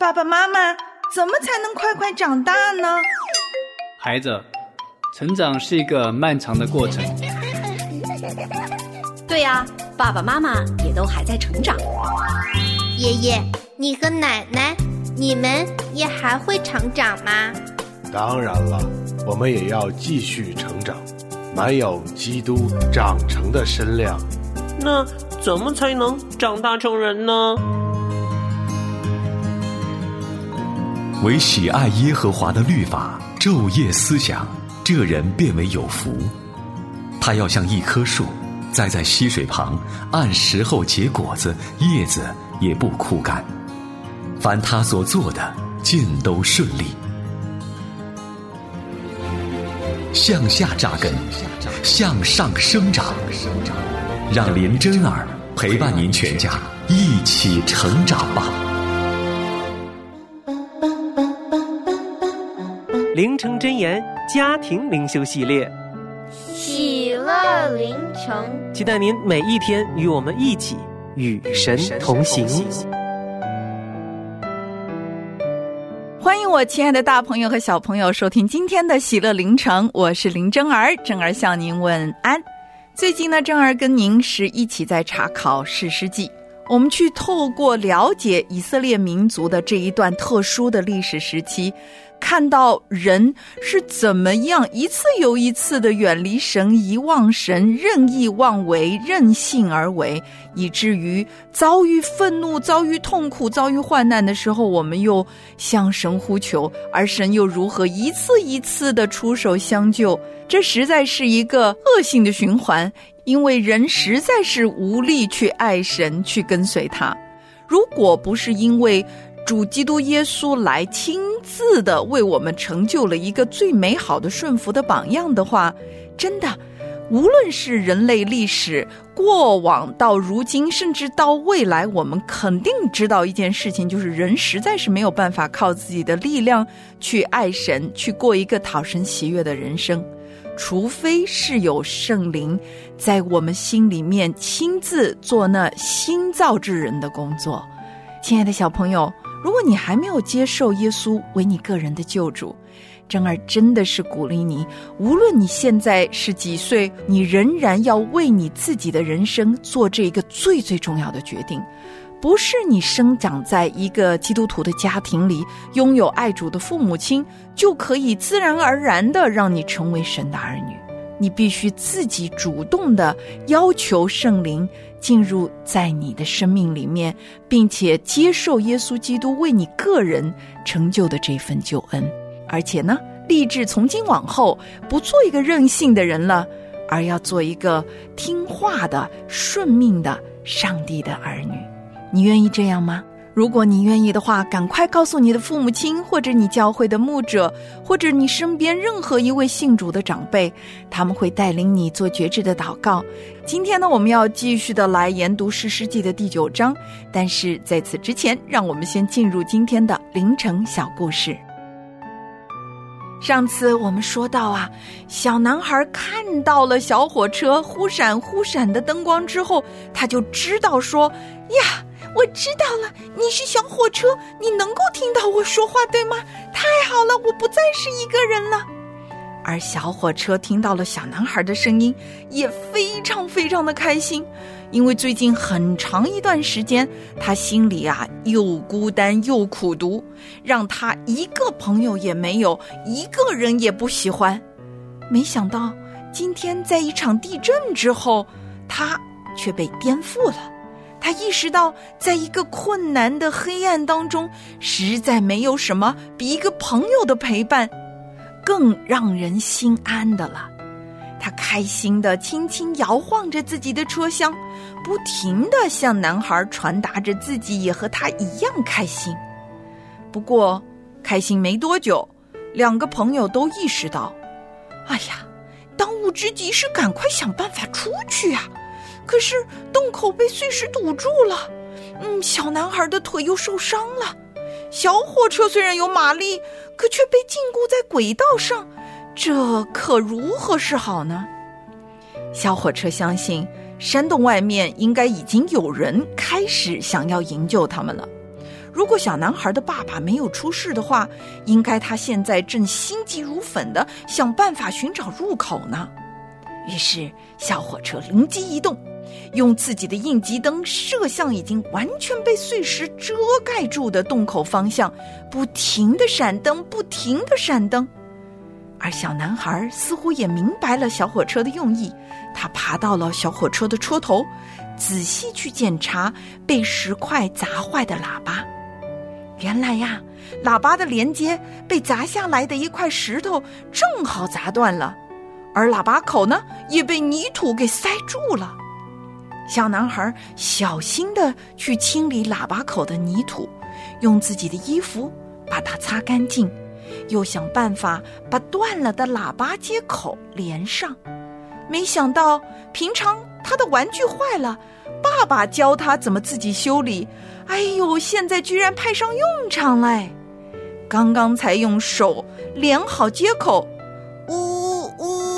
爸爸妈妈，怎么才能快快长大呢？孩子，成长是一个漫长的过程。对呀，爸爸妈妈也都还在成长。爷爷，你和奶奶，你们也还会成长吗？当然了，我们也要继续成长，满有基督长成的身量。那怎么才能长大成人呢？唯喜爱耶和华的律法，昼夜思想，这人变为有福。他要像一棵树，栽在溪水旁，按时候结果子，叶子也不枯干。凡他所做的，尽都顺利。向下扎根，向上生长。让林真儿陪伴您全家一起成长吧。灵城真言家庭灵修系列，喜乐灵城，期待您每一天与我们一起与神同行。欢迎我亲爱的大朋友和小朋友收听今天的喜乐灵城，我是林真儿，真儿向您问安。最近呢，真儿跟您是一起在查考史诗记，我们去透过了解以色列民族的这一段特殊的历史时期。看到人是怎么样一次又一次的远离神、遗忘神、任意妄为、任性而为，以至于遭遇愤怒、遭遇痛苦、遭遇患难的时候，我们又向神呼求，而神又如何一次一次的出手相救？这实在是一个恶性的循环，因为人实在是无力去爱神、去跟随他。如果不是因为，主基督耶稣来亲自的为我们成就了一个最美好的顺服的榜样的话，真的，无论是人类历史过往到如今，甚至到未来，我们肯定知道一件事情，就是人实在是没有办法靠自己的力量去爱神，去过一个讨神喜悦的人生，除非是有圣灵在我们心里面亲自做那新造之人的工作。亲爱的小朋友。如果你还没有接受耶稣为你个人的救主，真儿真的是鼓励你，无论你现在是几岁，你仍然要为你自己的人生做这一个最最重要的决定。不是你生长在一个基督徒的家庭里，拥有爱主的父母亲，就可以自然而然的让你成为神的儿女。你必须自己主动的要求圣灵。进入在你的生命里面，并且接受耶稣基督为你个人成就的这份救恩，而且呢，立志从今往后不做一个任性的人了，而要做一个听话的、顺命的上帝的儿女。你愿意这样吗？如果你愿意的话，赶快告诉你的父母亲，或者你教会的牧者，或者你身边任何一位信主的长辈，他们会带领你做绝志的祷告。今天呢，我们要继续的来研读《诗诗记》的第九章，但是在此之前，让我们先进入今天的凌晨小故事。上次我们说到啊，小男孩看到了小火车忽闪忽闪的灯光之后，他就知道说呀。我知道了，你是小火车，你能够听到我说话，对吗？太好了，我不再是一个人了。而小火车听到了小男孩的声音，也非常非常的开心，因为最近很长一段时间，他心里啊又孤单又苦读，让他一个朋友也没有，一个人也不喜欢。没想到今天在一场地震之后，他却被颠覆了。他意识到，在一个困难的黑暗当中，实在没有什么比一个朋友的陪伴更让人心安的了。他开心的轻轻摇晃着自己的车厢，不停的向男孩传达着自己也和他一样开心。不过，开心没多久，两个朋友都意识到：“哎呀，当务之急是赶快想办法出去啊！”可是洞口被碎石堵住了，嗯，小男孩的腿又受伤了。小火车虽然有马力，可却被禁锢在轨道上，这可如何是好呢？小火车相信山洞外面应该已经有人开始想要营救他们了。如果小男孩的爸爸没有出事的话，应该他现在正心急如焚的想办法寻找入口呢。于是，小火车灵机一动，用自己的应急灯射向已经完全被碎石遮盖住的洞口方向，不停的闪灯，不停的闪灯。而小男孩似乎也明白了小火车的用意，他爬到了小火车的车头，仔细去检查被石块砸坏的喇叭。原来呀，喇叭的连接被砸下来的一块石头正好砸断了。而喇叭口呢，也被泥土给塞住了。小男孩小心的去清理喇叭口的泥土，用自己的衣服把它擦干净，又想办法把断了的喇叭接口连上。没想到，平常他的玩具坏了，爸爸教他怎么自己修理，哎呦，现在居然派上用场了！刚刚才用手连好接口。呜呜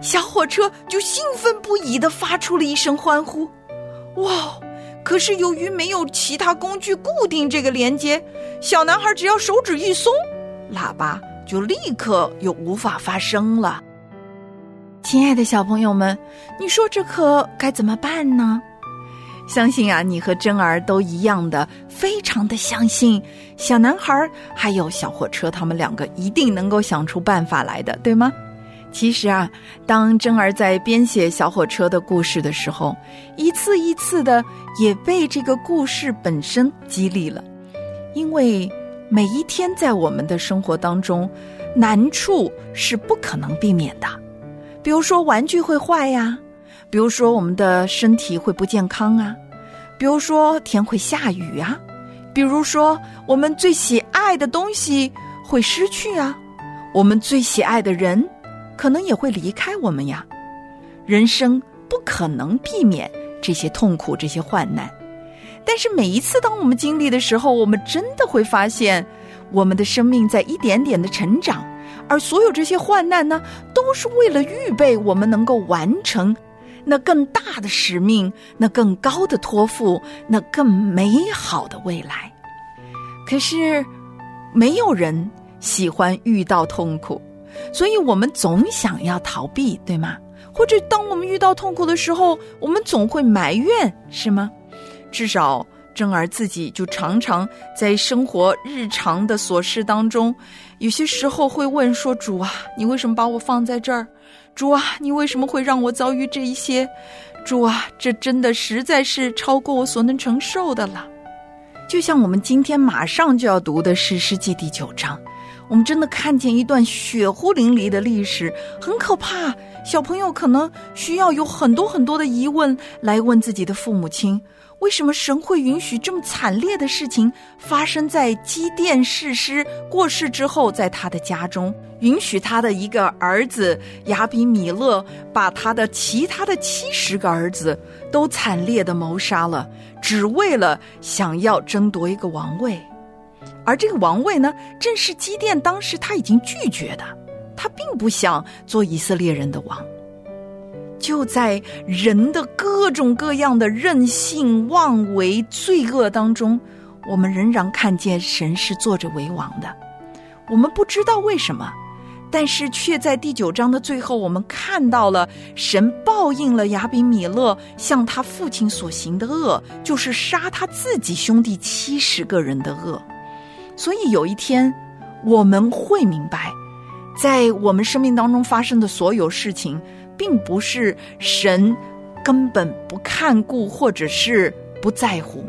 小火车就兴奋不已的发出了一声欢呼，哇！可是由于没有其他工具固定这个连接，小男孩只要手指一松，喇叭就立刻又无法发声了。亲爱的小朋友们，你说这可该怎么办呢？相信啊，你和珍儿都一样的，非常的相信小男孩还有小火车，他们两个一定能够想出办法来的，对吗？其实啊，当珍儿在编写小火车的故事的时候，一次一次的也被这个故事本身激励了。因为每一天在我们的生活当中，难处是不可能避免的。比如说玩具会坏呀，比如说我们的身体会不健康啊，比如说天会下雨啊，比如说我们最喜爱的东西会失去啊，我们最喜爱的人。可能也会离开我们呀，人生不可能避免这些痛苦、这些患难。但是每一次当我们经历的时候，我们真的会发现，我们的生命在一点点的成长，而所有这些患难呢，都是为了预备我们能够完成那更大的使命、那更高的托付、那更美好的未来。可是，没有人喜欢遇到痛苦。所以我们总想要逃避，对吗？或者当我们遇到痛苦的时候，我们总会埋怨，是吗？至少珍儿自己就常常在生活日常的琐事当中，有些时候会问说：“主啊，你为什么把我放在这儿？主啊，你为什么会让我遭遇这一些？主啊，这真的实在是超过我所能承受的了。”就像我们今天马上就要读的是《诗记》第九章。我们真的看见一段血乎淋漓的历史，很可怕。小朋友可能需要有很多很多的疑问来问自己的父母亲：为什么神会允许这么惨烈的事情发生在基甸士师过世之后，在他的家中，允许他的一个儿子亚比米勒把他的其他的七十个儿子都惨烈的谋杀了，只为了想要争夺一个王位？而这个王位呢，正是基甸当时他已经拒绝的，他并不想做以色列人的王。就在人的各种各样的任性、妄为、罪恶当中，我们仍然看见神是坐着为王的。我们不知道为什么，但是却在第九章的最后，我们看到了神报应了亚比米勒向他父亲所行的恶，就是杀他自己兄弟七十个人的恶。所以有一天，我们会明白，在我们生命当中发生的所有事情，并不是神根本不看顾或者是不在乎，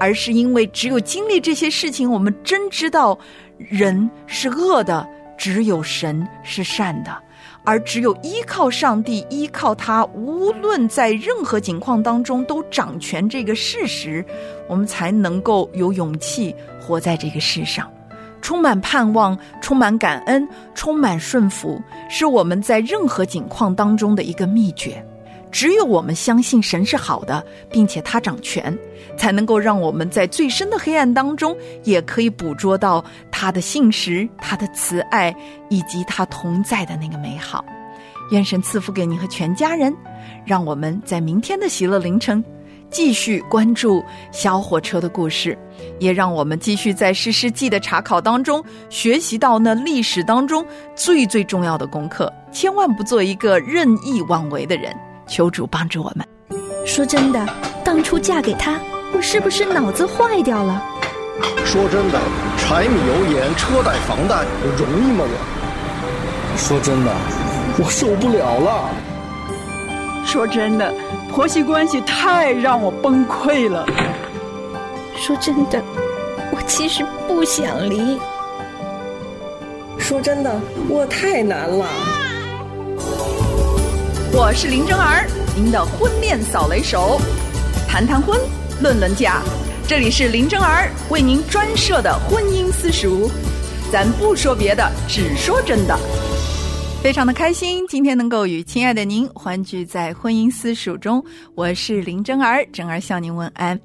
而是因为只有经历这些事情，我们真知道人是恶的，只有神是善的，而只有依靠上帝，依靠他，无论在任何情况当中都掌权这个事实，我们才能够有勇气。活在这个世上，充满盼望，充满感恩，充满顺服，是我们在任何境况当中的一个秘诀。只有我们相信神是好的，并且他掌权，才能够让我们在最深的黑暗当中，也可以捕捉到他的信实、他的慈爱以及他同在的那个美好。愿神赐福给您和全家人，让我们在明天的喜乐凌晨，继续关注小火车的故事，也让我们继续在诗诗记的查考当中学习到那历史当中最最重要的功课，千万不做一个任意妄为的人。求主帮助我们。说真的，当初嫁给他，我是不是脑子坏掉了？说真的，柴米油盐车贷房贷容易吗？我说真的，我受不了了。说真的，婆媳关系太让我崩溃了。说真的，我其实不想离。说真的，我太难了。我是林真儿，您的婚恋扫雷手，谈谈婚，论论嫁，这里是林真儿为您专设的婚姻私塾，咱不说别的，只说真的。非常的开心，今天能够与亲爱的您欢聚在婚姻私塾中，我是林真儿，真儿向您问安。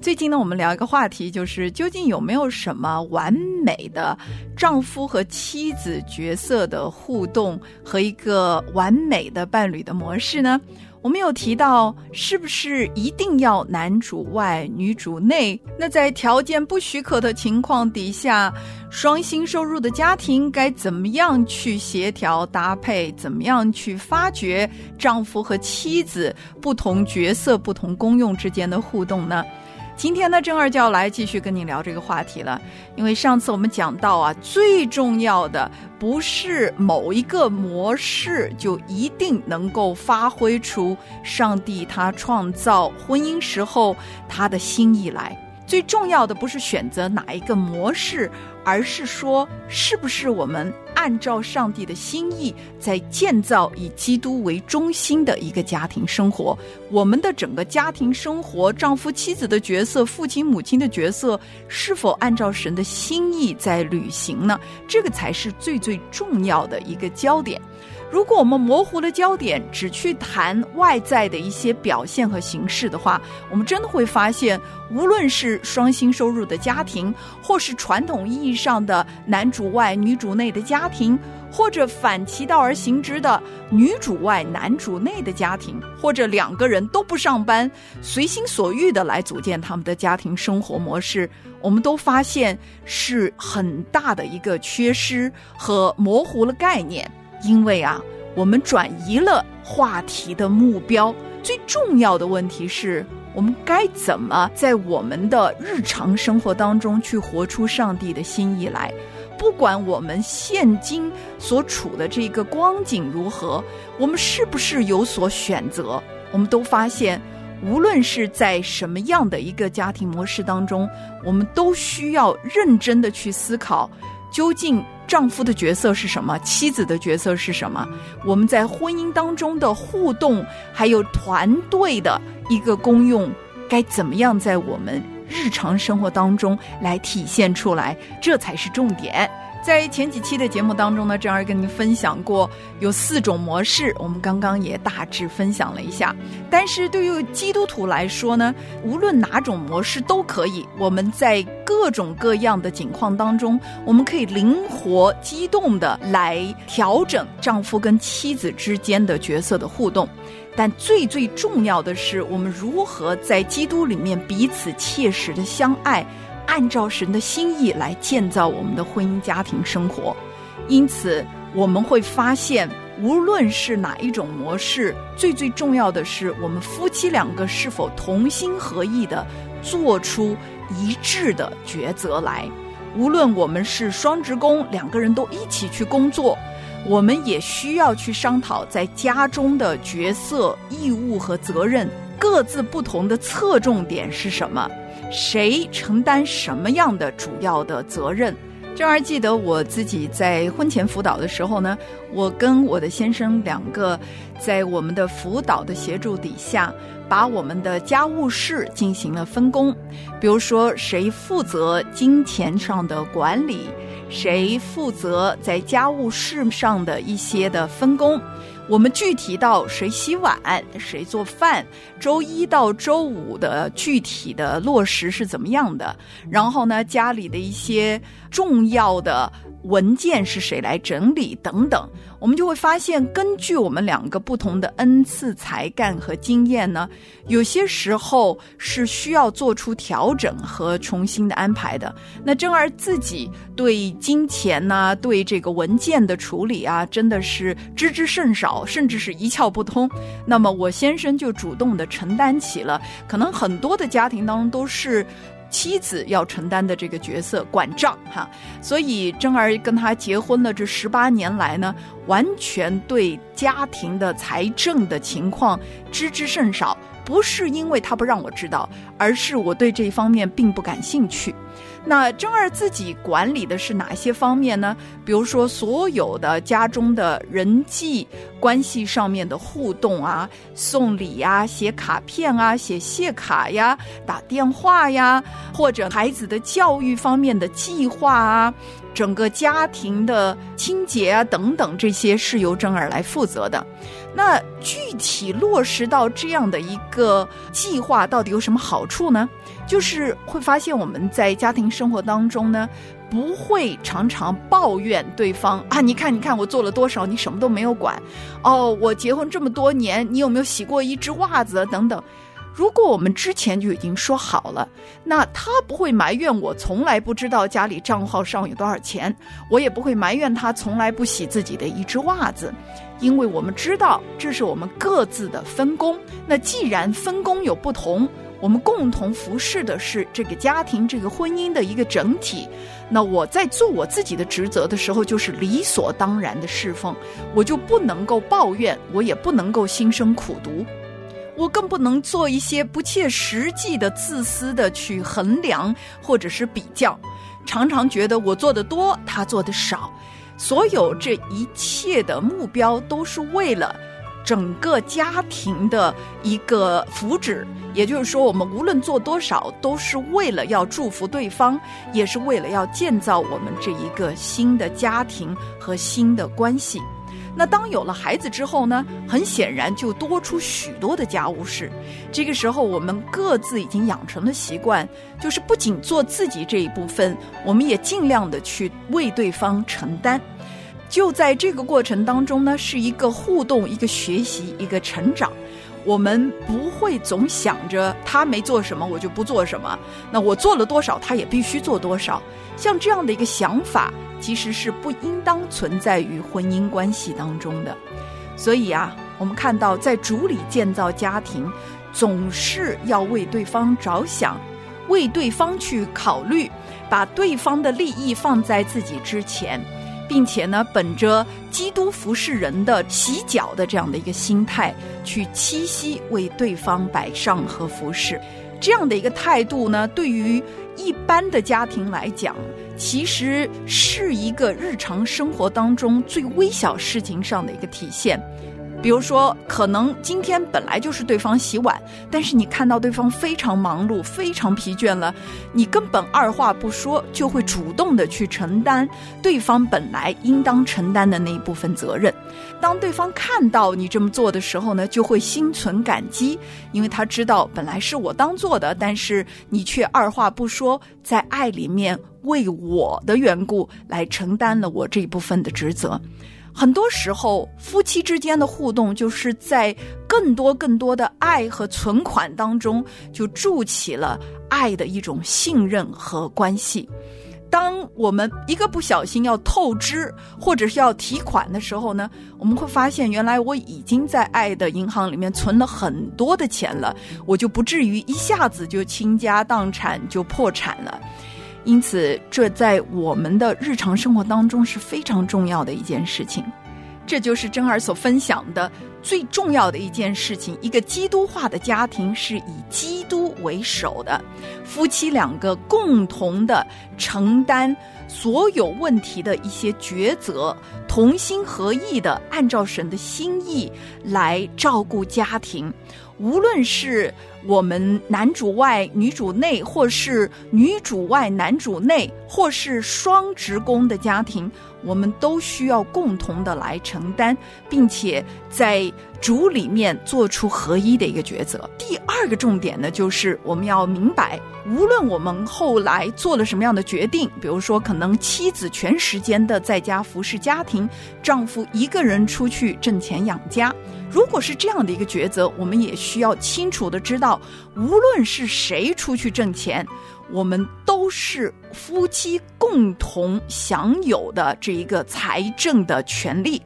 最近呢，我们聊一个话题，就是究竟有没有什么完美的丈夫和妻子角色的互动和一个完美的伴侣的模式呢？我们有提到，是不是一定要男主外女主内？那在条件不许可的情况底下，双薪收入的家庭该怎么样去协调搭配？怎么样去发掘丈夫和妻子不同角色、不同功用之间的互动呢？今天呢，正二就要来继续跟你聊这个话题了。因为上次我们讲到啊，最重要的不是某一个模式就一定能够发挥出上帝他创造婚姻时候他的心意来。最重要的不是选择哪一个模式，而是说是不是我们按照上帝的心意在建造以基督为中心的一个家庭生活。我们的整个家庭生活，丈夫妻子的角色，父亲母亲的角色，是否按照神的心意在履行呢？这个才是最最重要的一个焦点。如果我们模糊了焦点，只去谈外在的一些表现和形式的话，我们真的会发现，无论是双薪收入的家庭，或是传统意义上的男主外女主内的家庭，或者反其道而行之的女主外男主内的家庭，或者两个人都不上班，随心所欲的来组建他们的家庭生活模式，我们都发现是很大的一个缺失和模糊了概念。因为啊，我们转移了话题的目标。最重要的问题是我们该怎么在我们的日常生活当中去活出上帝的心意来？不管我们现今所处的这个光景如何，我们是不是有所选择？我们都发现，无论是在什么样的一个家庭模式当中，我们都需要认真的去思考，究竟。丈夫的角色是什么？妻子的角色是什么？我们在婚姻当中的互动，还有团队的一个功用，该怎么样在我们日常生活当中来体现出来？这才是重点。在前几期的节目当中呢，正儿跟您分享过有四种模式，我们刚刚也大致分享了一下。但是对于基督徒来说呢，无论哪种模式都可以。我们在各种各样的境况当中，我们可以灵活机动的来调整丈夫跟妻子之间的角色的互动。但最最重要的是，我们如何在基督里面彼此切实的相爱。按照神的心意来建造我们的婚姻家庭生活，因此我们会发现，无论是哪一种模式，最最重要的是我们夫妻两个是否同心合意的做出一致的抉择来。无论我们是双职工，两个人都一起去工作，我们也需要去商讨在家中的角色、义务和责任各自不同的侧重点是什么。谁承担什么样的主要的责任？正儿记得我自己在婚前辅导的时候呢，我跟我的先生两个在我们的辅导的协助底下，把我们的家务事进行了分工。比如说，谁负责金钱上的管理，谁负责在家务事上的一些的分工。我们具体到谁洗碗、谁做饭，周一到周五的具体的落实是怎么样的？然后呢，家里的一些重要的文件是谁来整理等等，我们就会发现，根据我们两个不同的恩赐、才干和经验呢，有些时候是需要做出调整和重新的安排的。那珍儿自己对金钱呐、对这个文件的处理啊，真的是知之甚少，甚至是一窍不通。那么我先生就主动的承担起了，可能很多的家庭当中都是。妻子要承担的这个角色，管账哈，所以珍儿跟他结婚了这十八年来呢，完全对家庭的财政的情况知之甚少。不是因为他不让我知道，而是我对这一方面并不感兴趣。那珍儿自己管理的是哪些方面呢？比如说，所有的家中的人际关系上面的互动啊，送礼呀、写卡片啊、写谢卡呀、打电话呀，或者孩子的教育方面的计划啊，整个家庭的清洁啊等等，这些是由珍儿来负责的。那具体落实到这样的一个计划，到底有什么好处呢？就是会发现我们在家庭生活当中呢，不会常常抱怨对方啊，你看，你看我做了多少，你什么都没有管。哦，我结婚这么多年，你有没有洗过一只袜子？等等。如果我们之前就已经说好了，那他不会埋怨我从来不知道家里账号上有多少钱，我也不会埋怨他从来不洗自己的一只袜子。因为我们知道这是我们各自的分工。那既然分工有不同，我们共同服侍的是这个家庭、这个婚姻的一个整体。那我在做我自己的职责的时候，就是理所当然的侍奉，我就不能够抱怨，我也不能够心生苦毒，我更不能做一些不切实际的、自私的去衡量或者是比较。常常觉得我做的多，他做的少。所有这一切的目标都是为了整个家庭的一个福祉，也就是说，我们无论做多少，都是为了要祝福对方，也是为了要建造我们这一个新的家庭和新的关系。那当有了孩子之后呢？很显然就多出许多的家务事。这个时候，我们各自已经养成了习惯，就是不仅做自己这一部分，我们也尽量的去为对方承担。就在这个过程当中呢，是一个互动、一个学习、一个成长。我们不会总想着他没做什么，我就不做什么。那我做了多少，他也必须做多少。像这样的一个想法。其实是不应当存在于婚姻关系当中的，所以啊，我们看到在主里建造家庭，总是要为对方着想，为对方去考虑，把对方的利益放在自己之前，并且呢，本着基督服侍人的洗脚的这样的一个心态，去七夕为对方摆上和服侍，这样的一个态度呢，对于一般的家庭来讲。其实是一个日常生活当中最微小事情上的一个体现，比如说，可能今天本来就是对方洗碗，但是你看到对方非常忙碌、非常疲倦了，你根本二话不说就会主动的去承担对方本来应当承担的那一部分责任。当对方看到你这么做的时候呢，就会心存感激，因为他知道本来是我当做的，但是你却二话不说，在爱里面。为我的缘故来承担了我这一部分的职责，很多时候夫妻之间的互动就是在更多更多的爱和存款当中就筑起了爱的一种信任和关系。当我们一个不小心要透支或者是要提款的时候呢，我们会发现原来我已经在爱的银行里面存了很多的钱了，我就不至于一下子就倾家荡产就破产了。因此，这在我们的日常生活当中是非常重要的一件事情。这就是珍儿所分享的最重要的一件事情。一个基督化的家庭是以基督为首的，夫妻两个共同的承担所有问题的一些抉择，同心合意的按照神的心意来照顾家庭。无论是我们男主外女主内，或是女主外男主内，或是双职工的家庭，我们都需要共同的来承担，并且在主里面做出合一的一个抉择。第二个重点呢，就是我们要明白，无论我们后来做了什么样的决定，比如说可能妻子全时间的在家服侍家庭，丈夫一个人出去挣钱养家。如果是这样的一个抉择，我们也需要清楚的知道，无论是谁出去挣钱，我们都是夫妻共同享有的这一个财政的权利。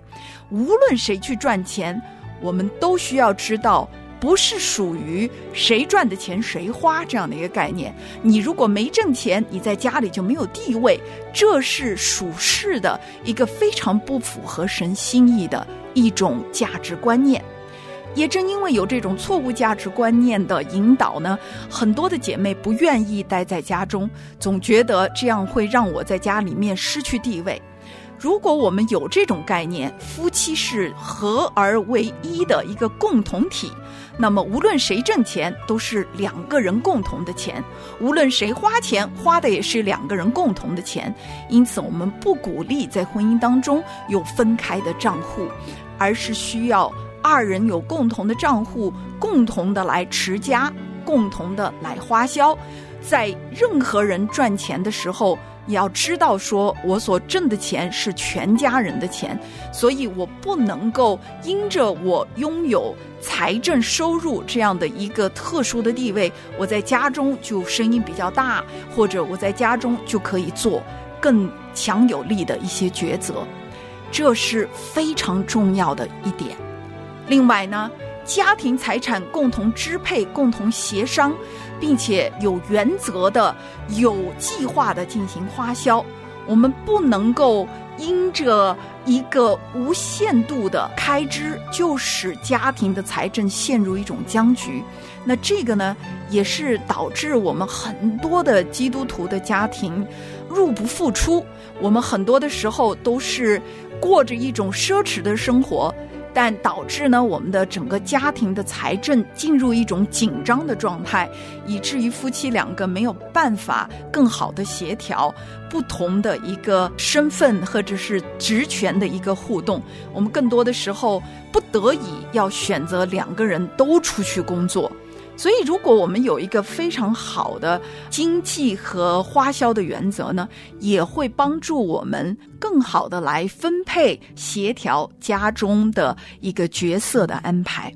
无论谁去赚钱，我们都需要知道，不是属于谁赚的钱谁花这样的一个概念。你如果没挣钱，你在家里就没有地位，这是属世的一个非常不符合神心意的。一种价值观念，也正因为有这种错误价值观念的引导呢，很多的姐妹不愿意待在家中，总觉得这样会让我在家里面失去地位。如果我们有这种概念，夫妻是合而为一的一个共同体，那么无论谁挣钱，都是两个人共同的钱；无论谁花钱，花的也是两个人共同的钱。因此，我们不鼓励在婚姻当中有分开的账户，而是需要二人有共同的账户，共同的来持家，共同的来花销。在任何人赚钱的时候。你要知道，说我所挣的钱是全家人的钱，所以我不能够因着我拥有财政收入这样的一个特殊的地位，我在家中就声音比较大，或者我在家中就可以做更强有力的一些抉择，这是非常重要的一点。另外呢，家庭财产共同支配、共同协商。并且有原则的、有计划的进行花销，我们不能够因着一个无限度的开支，就使家庭的财政陷入一种僵局。那这个呢，也是导致我们很多的基督徒的家庭入不敷出。我们很多的时候都是过着一种奢侈的生活。但导致呢，我们的整个家庭的财政进入一种紧张的状态，以至于夫妻两个没有办法更好的协调不同的一个身份或者是职权的一个互动。我们更多的时候不得已要选择两个人都出去工作。所以，如果我们有一个非常好的经济和花销的原则呢，也会帮助我们更好的来分配、协调家中的一个角色的安排。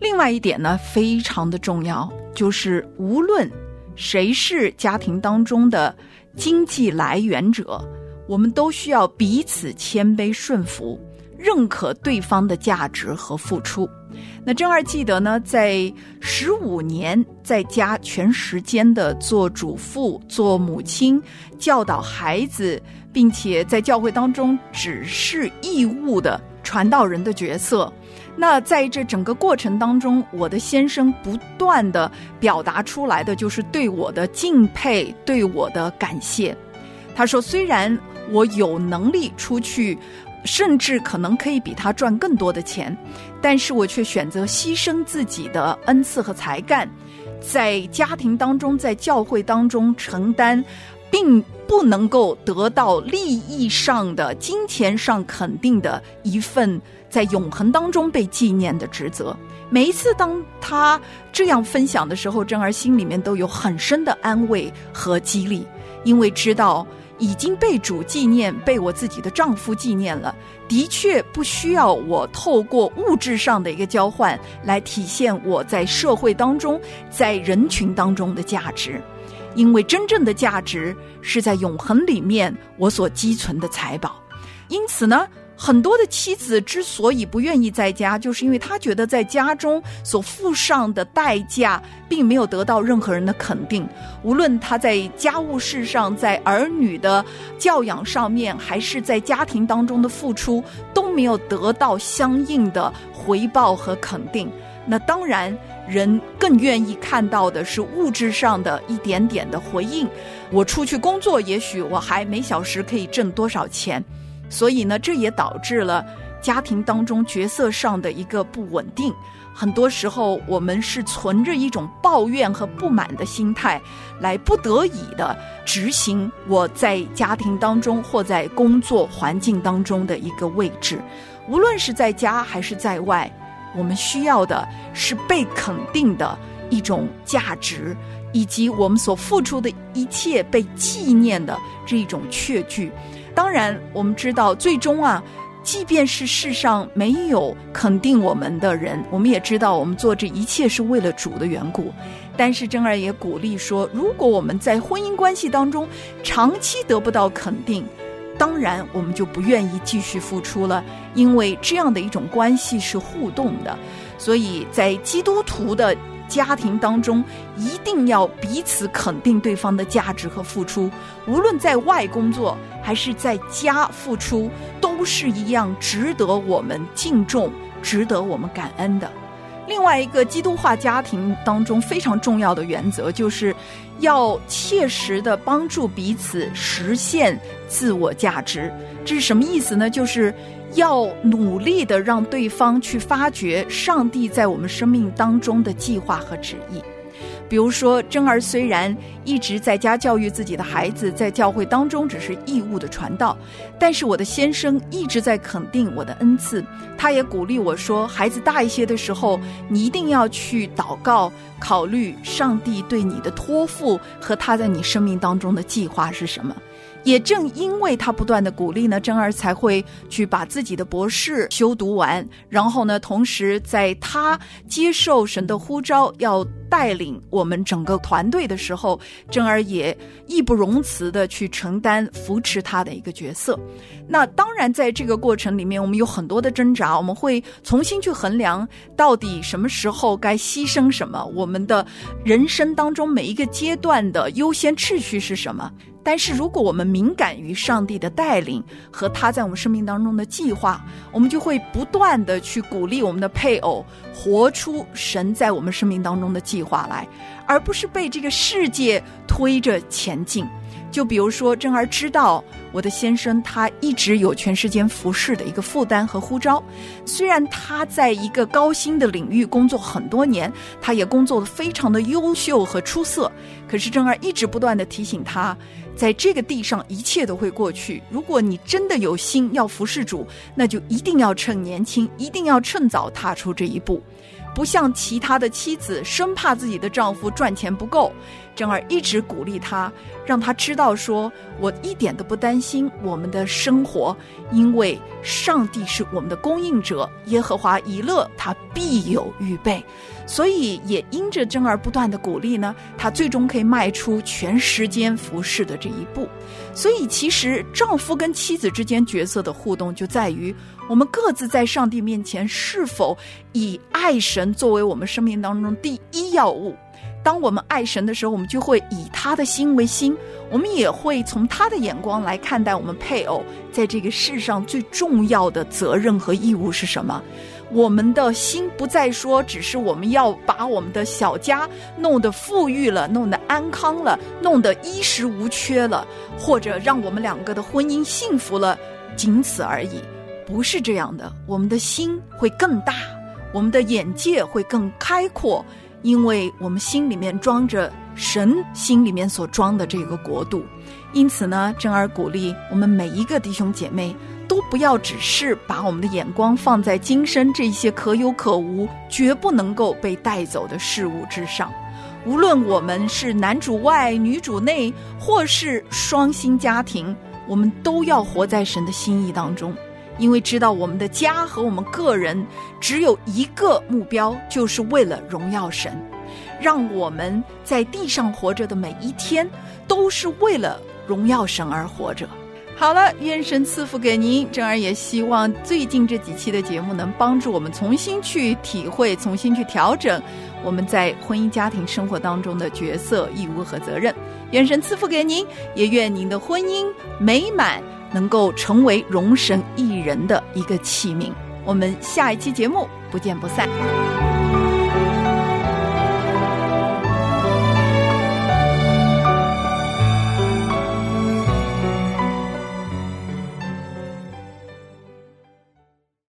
另外一点呢，非常的重要，就是无论谁是家庭当中的经济来源者，我们都需要彼此谦卑顺服，认可对方的价值和付出。那正儿记得呢，在十五年在家全时间的做主妇、做母亲、教导孩子，并且在教会当中只是义务的传道人的角色。那在这整个过程当中，我的先生不断的表达出来的就是对我的敬佩，对我的感谢。他说：“虽然我有能力出去。”甚至可能可以比他赚更多的钱，但是我却选择牺牲自己的恩赐和才干，在家庭当中，在教会当中承担，并不能够得到利益上的、金钱上肯定的一份在永恒当中被纪念的职责。每一次当他这样分享的时候，珍儿心里面都有很深的安慰和激励，因为知道。已经被主纪念，被我自己的丈夫纪念了。的确不需要我透过物质上的一个交换来体现我在社会当中、在人群当中的价值，因为真正的价值是在永恒里面我所积存的财宝。因此呢。很多的妻子之所以不愿意在家，就是因为他觉得在家中所付上的代价，并没有得到任何人的肯定。无论他在家务事上、在儿女的教养上面，还是在家庭当中的付出，都没有得到相应的回报和肯定。那当然，人更愿意看到的是物质上的一点点的回应。我出去工作，也许我还每小时可以挣多少钱。所以呢，这也导致了家庭当中角色上的一个不稳定，很多时候我们是存着一种抱怨和不满的心态，来不得已的执行我在家庭当中或在工作环境当中的一个位置。无论是在家还是在外，我们需要的是被肯定的一种价值，以及我们所付出的一切被纪念的这一种确据。当然，我们知道最终啊。即便是世上没有肯定我们的人，我们也知道我们做这一切是为了主的缘故。但是真儿也鼓励说，如果我们在婚姻关系当中长期得不到肯定，当然我们就不愿意继续付出了，因为这样的一种关系是互动的。所以在基督徒的。家庭当中一定要彼此肯定对方的价值和付出，无论在外工作还是在家付出，都是一样值得我们敬重、值得我们感恩的。另外一个基督化家庭当中非常重要的原则，就是要切实的帮助彼此实现自我价值。这是什么意思呢？就是。要努力的让对方去发掘上帝在我们生命当中的计划和旨意。比如说，珍儿虽然一直在家教育自己的孩子，在教会当中只是义务的传道，但是我的先生一直在肯定我的恩赐。他也鼓励我说：“孩子大一些的时候，你一定要去祷告，考虑上帝对你的托付和他在你生命当中的计划是什么。”也正因为他不断的鼓励呢，珍儿才会去把自己的博士修读完。然后呢，同时在他接受神的呼召，要带领我们整个团队的时候，珍儿也义不容辞的去承担扶持他的一个角色。那当然，在这个过程里面，我们有很多的挣扎，我们会重新去衡量到底什么时候该牺牲什么，我们的人生当中每一个阶段的优先次序是什么。但是，如果我们敏感于上帝的带领和他在我们生命当中的计划，我们就会不断的去鼓励我们的配偶活出神在我们生命当中的计划来，而不是被这个世界推着前进。就比如说，珍儿知道我的先生他一直有全时间服侍的一个负担和呼召，虽然他在一个高薪的领域工作很多年，他也工作的非常的优秀和出色，可是珍儿一直不断的提醒他。在这个地上，一切都会过去。如果你真的有心要服侍主，那就一定要趁年轻，一定要趁早踏出这一步。不像其他的妻子，生怕自己的丈夫赚钱不够，珍儿一直鼓励他，让他知道说：“我一点都不担心我们的生活，因为上帝是我们的供应者，耶和华以勒他必有预备。”所以也因着珍儿不断的鼓励呢，他最终可以迈出全时间服侍的这一步。所以其实丈夫跟妻子之间角色的互动，就在于我们各自在上帝面前是否以爱神作为我们生命当中第一要务。当我们爱神的时候，我们就会以他的心为心，我们也会从他的眼光来看待我们配偶在这个世上最重要的责任和义务是什么。我们的心不再说，只是我们要把我们的小家弄得富裕了，弄得安康了，弄得衣食无缺了，或者让我们两个的婚姻幸福了，仅此而已。不是这样的，我们的心会更大，我们的眼界会更开阔，因为我们心里面装着神心里面所装的这个国度。因此呢，珍儿鼓励我们每一个弟兄姐妹。都不要只是把我们的眼光放在今生这些可有可无、绝不能够被带走的事物之上。无论我们是男主外女主内，或是双薪家庭，我们都要活在神的心意当中，因为知道我们的家和我们个人只有一个目标，就是为了荣耀神。让我们在地上活着的每一天，都是为了荣耀神而活着。好了，愿神赐福给您。珍儿也希望最近这几期的节目能帮助我们重新去体会、重新去调整我们在婚姻家庭生活当中的角色、义务和责任。愿神赐福给您，也愿您的婚姻美满，能够成为荣神一人的一个器皿。我们下一期节目不见不散。